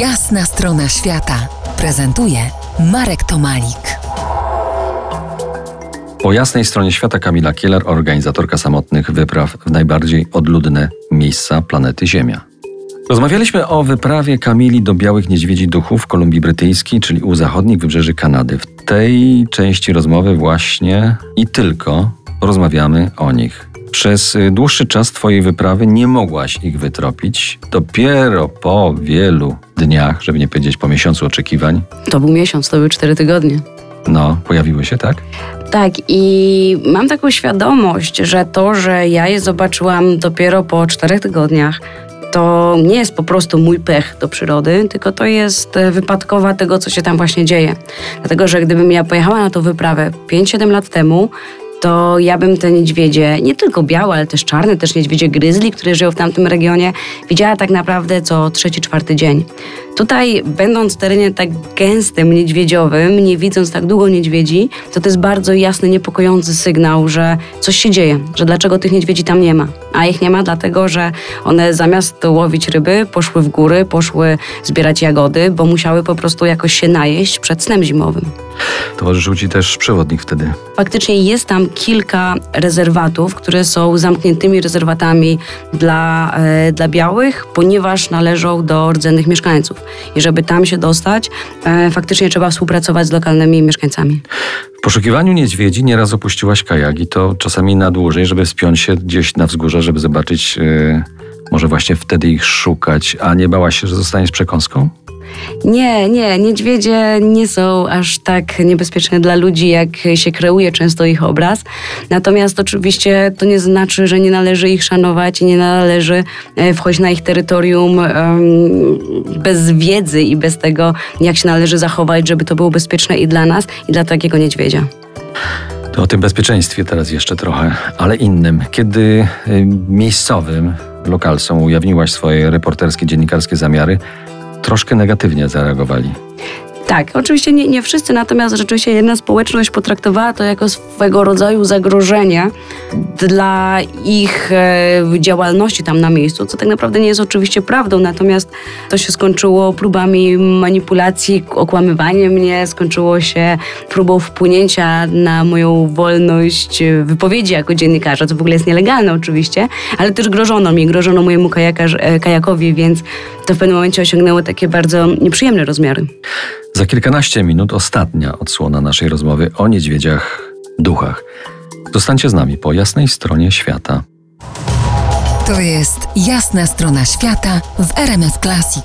Jasna strona świata prezentuje Marek Tomalik. Po jasnej stronie świata Kamila Kieler, organizatorka samotnych wypraw w najbardziej odludne miejsca planety Ziemia. Rozmawialiśmy o wyprawie Kamili do Białych Niedźwiedzi Duchów w Kolumbii Brytyjskiej, czyli u zachodnich wybrzeży Kanady. W tej części rozmowy właśnie i tylko rozmawiamy o nich. Przez y, dłuższy czas Twojej wyprawy nie mogłaś ich wytropić. Dopiero po wielu dniach, żeby nie powiedzieć po miesiącu oczekiwań, To był miesiąc, to były cztery tygodnie. no, pojawiły się, tak? Tak, i mam taką świadomość, że to, że ja je zobaczyłam dopiero po czterech tygodniach, to nie jest po prostu mój pech do przyrody, tylko to jest e, wypadkowa tego, co się tam właśnie dzieje. Dlatego, że gdybym ja pojechała na tą wyprawę 5-7 lat temu, to ja bym te niedźwiedzie, nie tylko białe, ale też czarne, też niedźwiedzie gryzli, które żyją w tamtym regionie, widziała tak naprawdę co trzeci, czwarty dzień. Tutaj, będąc w terenie tak gęstym, niedźwiedziowym, nie widząc tak długo niedźwiedzi, to to jest bardzo jasny, niepokojący sygnał, że coś się dzieje, że dlaczego tych niedźwiedzi tam nie ma. A ich nie ma dlatego, że one zamiast łowić ryby, poszły w góry, poszły zbierać jagody, bo musiały po prostu jakoś się najeść przed snem zimowym. Towarzyszył Ci też przewodnik wtedy. Faktycznie jest tam kilka rezerwatów, które są zamkniętymi rezerwatami dla, e, dla białych, ponieważ należą do rdzennych mieszkańców. I żeby tam się dostać, e, faktycznie trzeba współpracować z lokalnymi mieszkańcami. W poszukiwaniu niedźwiedzi nieraz opuściłaś kajak i to czasami na dłużej, żeby wspiąć się gdzieś na wzgórze, żeby zobaczyć, yy, może właśnie wtedy ich szukać, a nie bałaś się, że zostaniesz przekąską? Nie, nie, niedźwiedzie nie są aż tak niebezpieczne dla ludzi, jak się kreuje często ich obraz. Natomiast oczywiście to nie znaczy, że nie należy ich szanować i nie należy e, wchodzić na ich terytorium bez wiedzy i bez tego, jak się należy zachować, żeby to było bezpieczne i dla nas, i dla takiego niedźwiedzia. To o tym bezpieczeństwie teraz jeszcze trochę, ale innym. Kiedy y, miejscowym lokalsom ujawniłaś swoje reporterskie, dziennikarskie zamiary, troszkę negatywnie zareagowali. Tak, oczywiście nie, nie wszyscy, natomiast rzeczywiście jedna społeczność potraktowała to jako swego rodzaju zagrożenie dla ich e, działalności tam na miejscu, co tak naprawdę nie jest oczywiście prawdą, natomiast to się skończyło próbami manipulacji, okłamywaniem mnie, skończyło się próbą wpłynięcia na moją wolność e, wypowiedzi jako dziennikarza, co w ogóle jest nielegalne oczywiście, ale też grożono mi, grożono mojemu kajakarz, e, kajakowi, więc to w pewnym momencie osiągnęło takie bardzo nieprzyjemne rozmiary. Za kilkanaście minut ostatnia odsłona naszej rozmowy o niedźwiedziach duchach. Zostańcie z nami po jasnej stronie świata. To jest Jasna strona świata w RMS Classic.